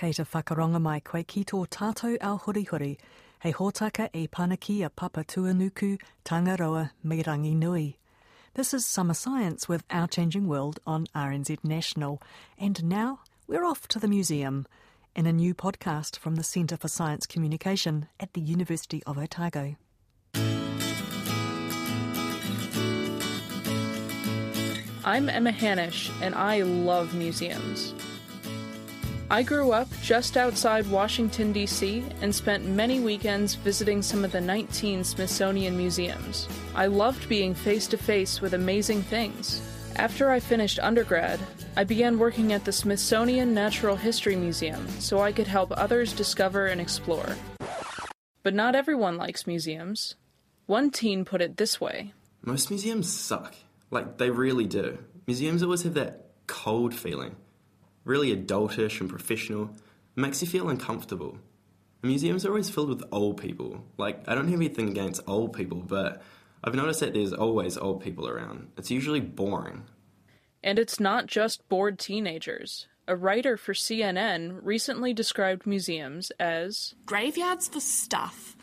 Kei whakaronga mai koe ki tō au huri huri, hei hōtaka e panaki a Papa Tuanuku Tangaroa Mirangi Nui. This is Summer Science with Our Changing World on RNZ National. And now we're off to the museum in a new podcast from the Centre for Science Communication at the University of Otago. I'm Emma Hanisch, and I love museums. I grew up just outside Washington, D.C., and spent many weekends visiting some of the 19 Smithsonian museums. I loved being face to face with amazing things. After I finished undergrad, I began working at the Smithsonian Natural History Museum so I could help others discover and explore. But not everyone likes museums. One teen put it this way Most museums suck. Like, they really do. Museums always have that cold feeling really adultish and professional. It makes you feel uncomfortable. museums are always filled with old people. Like, I don't have anything against old people, but I've noticed that there's always old people around. It's usually boring. And it's not just bored teenagers. A writer for CNN recently described museums as graveyards for stuff,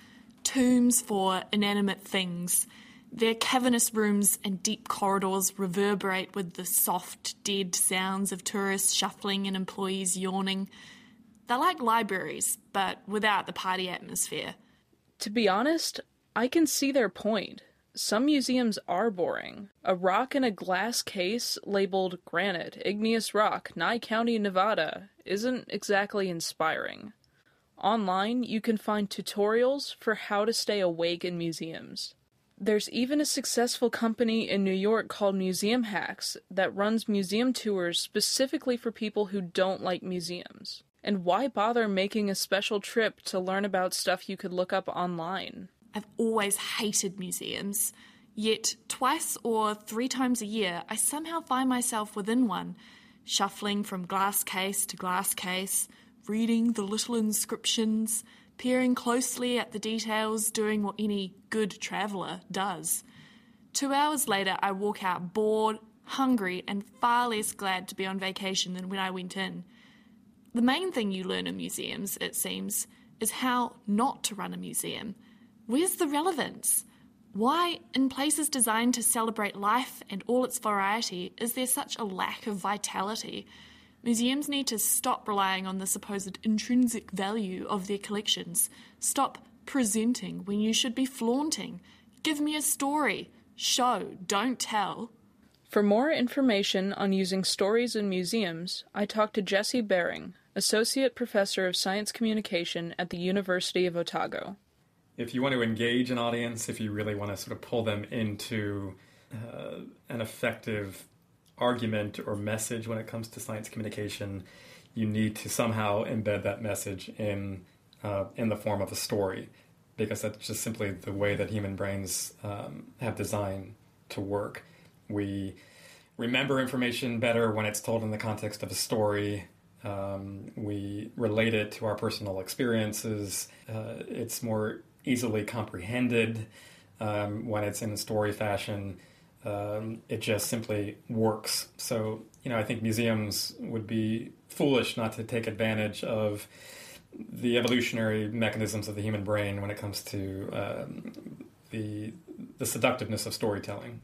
tombs for inanimate things, their cavernous rooms and deep corridors reverberate with the soft, dead sounds of tourists shuffling and employees yawning. They're like libraries, but without the party atmosphere. To be honest, I can see their point. Some museums are boring. A rock in a glass case labeled Granite, Igneous Rock, Nye County, Nevada isn't exactly inspiring. Online, you can find tutorials for how to stay awake in museums. There's even a successful company in New York called Museum Hacks that runs museum tours specifically for people who don't like museums. And why bother making a special trip to learn about stuff you could look up online? I've always hated museums. Yet, twice or three times a year, I somehow find myself within one, shuffling from glass case to glass case, reading the little inscriptions, peering closely at the details, doing what any good traveller does. Two hours later, I walk out bored, hungry, and far less glad to be on vacation than when I went in. The main thing you learn in museums, it seems, is how not to run a museum. Where's the relevance? Why, in places designed to celebrate life and all its variety, is there such a lack of vitality? Museums need to stop relying on the supposed intrinsic value of their collections. Stop presenting when you should be flaunting. Give me a story. Show, don't tell. For more information on using stories in museums, I talked to Jesse Bering, Associate Professor of Science Communication at the University of Otago. If you want to engage an audience, if you really want to sort of pull them into uh, an effective argument or message when it comes to science communication, you need to somehow embed that message in uh, in the form of a story, because that's just simply the way that human brains um, have designed to work. We remember information better when it's told in the context of a story. Um, we relate it to our personal experiences. Uh, it's more easily comprehended um, when it's in a story fashion. Um, it just simply works. So, you know, I think museums would be foolish not to take advantage of the evolutionary mechanisms of the human brain when it comes to um, the the seductiveness of storytelling.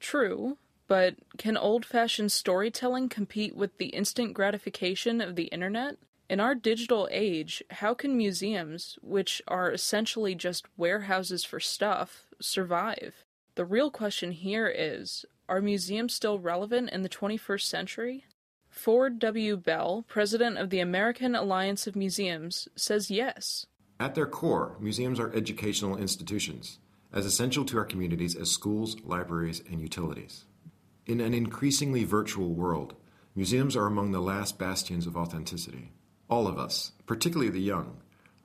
True, but can old-fashioned storytelling compete with the instant gratification of the internet? In our digital age, how can museums, which are essentially just warehouses for stuff, survive? The real question here is are museums still relevant in the 21st century? Ford W. Bell, president of the American Alliance of Museums, says yes. At their core, museums are educational institutions, as essential to our communities as schools, libraries, and utilities. In an increasingly virtual world, museums are among the last bastions of authenticity. All of us, particularly the young,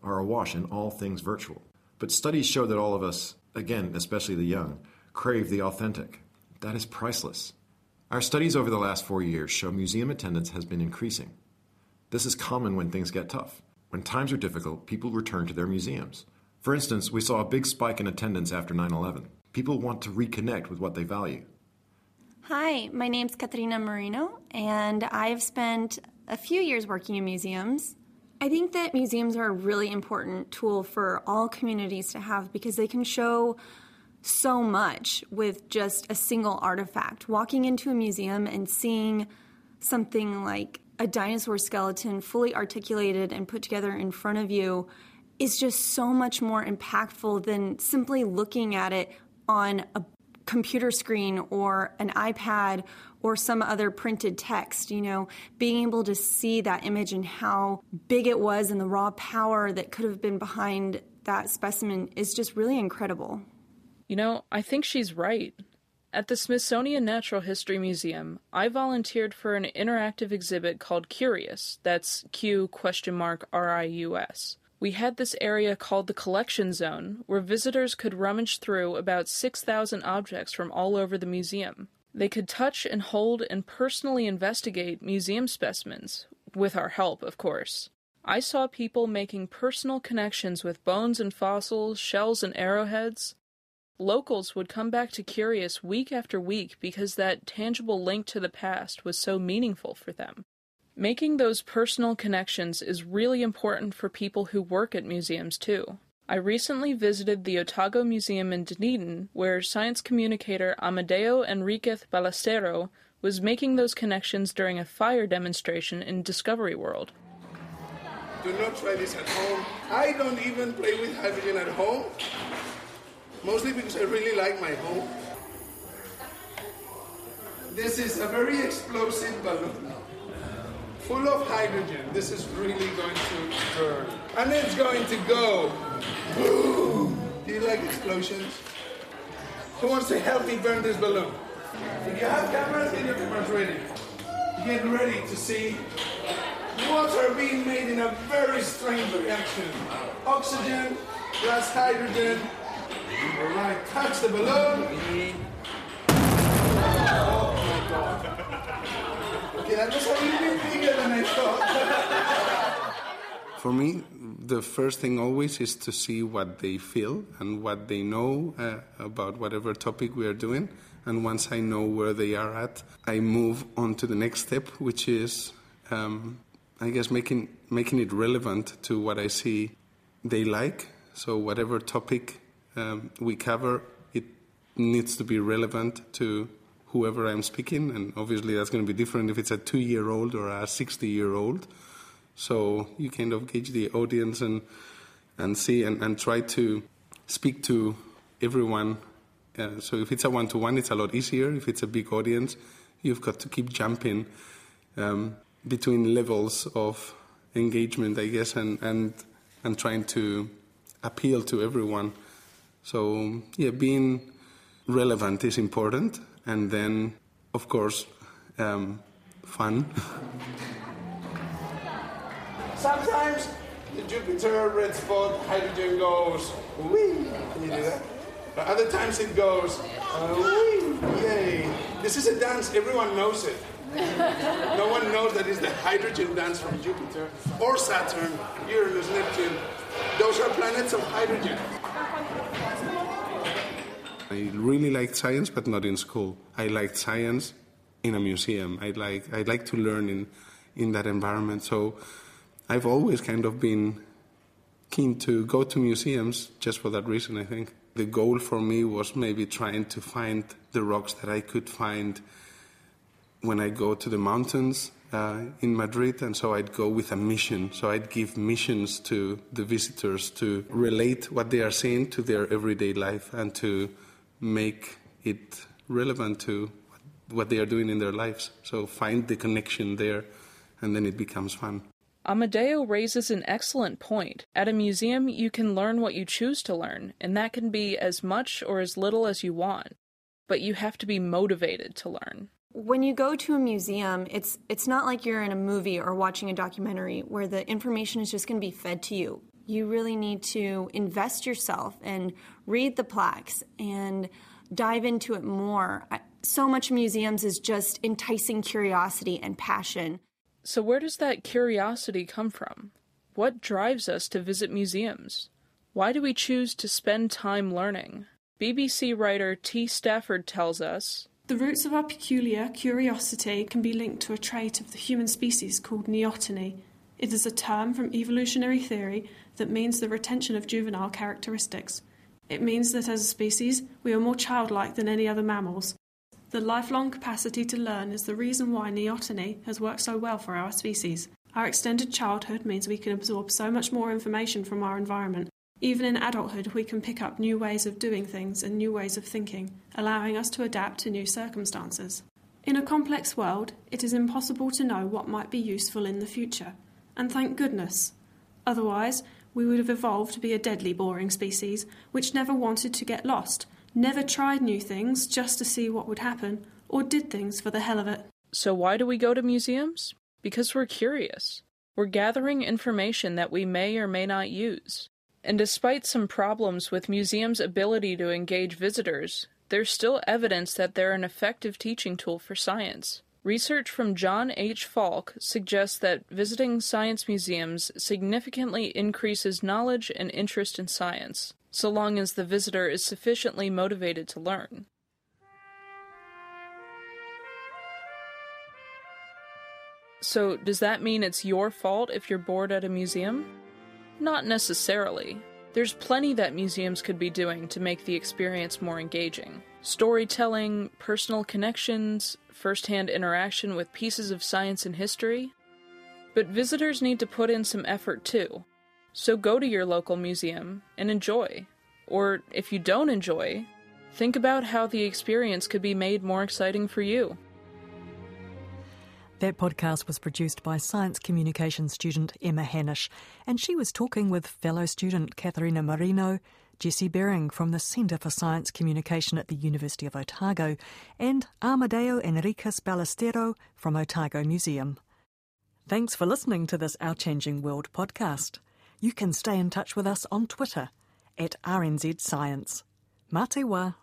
are awash in all things virtual. But studies show that all of us, again, especially the young, crave the authentic. That is priceless. Our studies over the last four years show museum attendance has been increasing. This is common when things get tough. When times are difficult, people return to their museums. For instance, we saw a big spike in attendance after 9 11. People want to reconnect with what they value. Hi, my name's Katerina Marino, and I've spent a few years working in museums. I think that museums are a really important tool for all communities to have because they can show so much with just a single artifact. Walking into a museum and seeing something like a dinosaur skeleton fully articulated and put together in front of you is just so much more impactful than simply looking at it on a computer screen or an iPad or some other printed text. You know, being able to see that image and how big it was and the raw power that could have been behind that specimen is just really incredible. You know, I think she's right. At the Smithsonian Natural History Museum, I volunteered for an interactive exhibit called Curious. That's Q question mark R I U S. We had this area called the Collection Zone, where visitors could rummage through about 6,000 objects from all over the museum. They could touch and hold and personally investigate museum specimens, with our help, of course. I saw people making personal connections with bones and fossils, shells and arrowheads. Locals would come back to Curious week after week because that tangible link to the past was so meaningful for them. Making those personal connections is really important for people who work at museums too. I recently visited the Otago Museum in Dunedin, where science communicator Amadeo Enriquez Ballestero was making those connections during a fire demonstration in Discovery World. Do not try this at home. I don't even play with hydrogen at home, mostly because I really like my home. This is a very explosive balloon full of hydrogen. This is really going to burn. And it's going to go. Boom! Do you like explosions? Who wants to help me burn this balloon? If you have cameras, get your cameras ready. Get ready to see water being made in a very strange reaction. Oxygen plus hydrogen. Touch the balloon. Oh my God. Okay, that was a little bit bigger than I thought. For me, the first thing always is to see what they feel and what they know uh, about whatever topic we are doing. And once I know where they are at, I move on to the next step, which is, um, I guess, making making it relevant to what I see they like. So whatever topic um, we cover, it needs to be relevant to whoever I'm speaking, and obviously that's going to be different if it's a two year old or a 60 year old. So you kind of gauge the audience and, and see and, and try to speak to everyone. Uh, so if it's a one to one, it's a lot easier. If it's a big audience, you've got to keep jumping um, between levels of engagement, I guess, and, and, and trying to appeal to everyone. So, yeah, being relevant is important and then, of course, um, fun. Sometimes the Jupiter red spot hydrogen goes wee. Can you do that? But other times it goes uh, wee. Yay! This is a dance. Everyone knows it. no one knows that it's the hydrogen dance from Jupiter or Saturn, Uranus, Neptune. Those are planets of hydrogen. I really liked science, but not in school. I liked science in a museum. I like I like to learn in in that environment. So I've always kind of been keen to go to museums just for that reason. I think the goal for me was maybe trying to find the rocks that I could find when I go to the mountains uh, in Madrid, and so I'd go with a mission. So I'd give missions to the visitors to relate what they are seeing to their everyday life and to make it relevant to what they are doing in their lives. So find the connection there, and then it becomes fun. Amadeo raises an excellent point. At a museum, you can learn what you choose to learn, and that can be as much or as little as you want. But you have to be motivated to learn. When you go to a museum, it's it's not like you're in a movie or watching a documentary where the information is just going to be fed to you you really need to invest yourself and read the plaques and dive into it more. So much museums is just enticing curiosity and passion. So, where does that curiosity come from? What drives us to visit museums? Why do we choose to spend time learning? BBC writer T. Stafford tells us The roots of our peculiar curiosity can be linked to a trait of the human species called neoteny, It is a term from evolutionary theory that means the retention of juvenile characteristics. It means that as a species, we are more childlike than any other mammals. The lifelong capacity to learn is the reason why neoteny has worked so well for our species. Our extended childhood means we can absorb so much more information from our environment. Even in adulthood, we can pick up new ways of doing things and new ways of thinking, allowing us to adapt to new circumstances. In a complex world, it is impossible to know what might be useful in the future. And thank goodness. Otherwise, we would have evolved to be a deadly boring species which never wanted to get lost, never tried new things just to see what would happen, or did things for the hell of it. So, why do we go to museums? Because we're curious. We're gathering information that we may or may not use. And despite some problems with museums' ability to engage visitors, there's still evidence that they're an effective teaching tool for science. Research from John H. Falk suggests that visiting science museums significantly increases knowledge and interest in science, so long as the visitor is sufficiently motivated to learn. So, does that mean it's your fault if you're bored at a museum? Not necessarily. There's plenty that museums could be doing to make the experience more engaging. Storytelling, personal connections, first hand interaction with pieces of science and history. But visitors need to put in some effort too. So go to your local museum and enjoy. Or if you don't enjoy, think about how the experience could be made more exciting for you. That podcast was produced by science communication student Emma Hanisch, and she was talking with fellow student Katharina Marino, Jesse Bering from the Centre for Science Communication at the University of Otago, and Amadeo Enriquez Ballestero from Otago Museum. Thanks for listening to this Our Changing World podcast. You can stay in touch with us on Twitter at RNZ Science. Mate wa.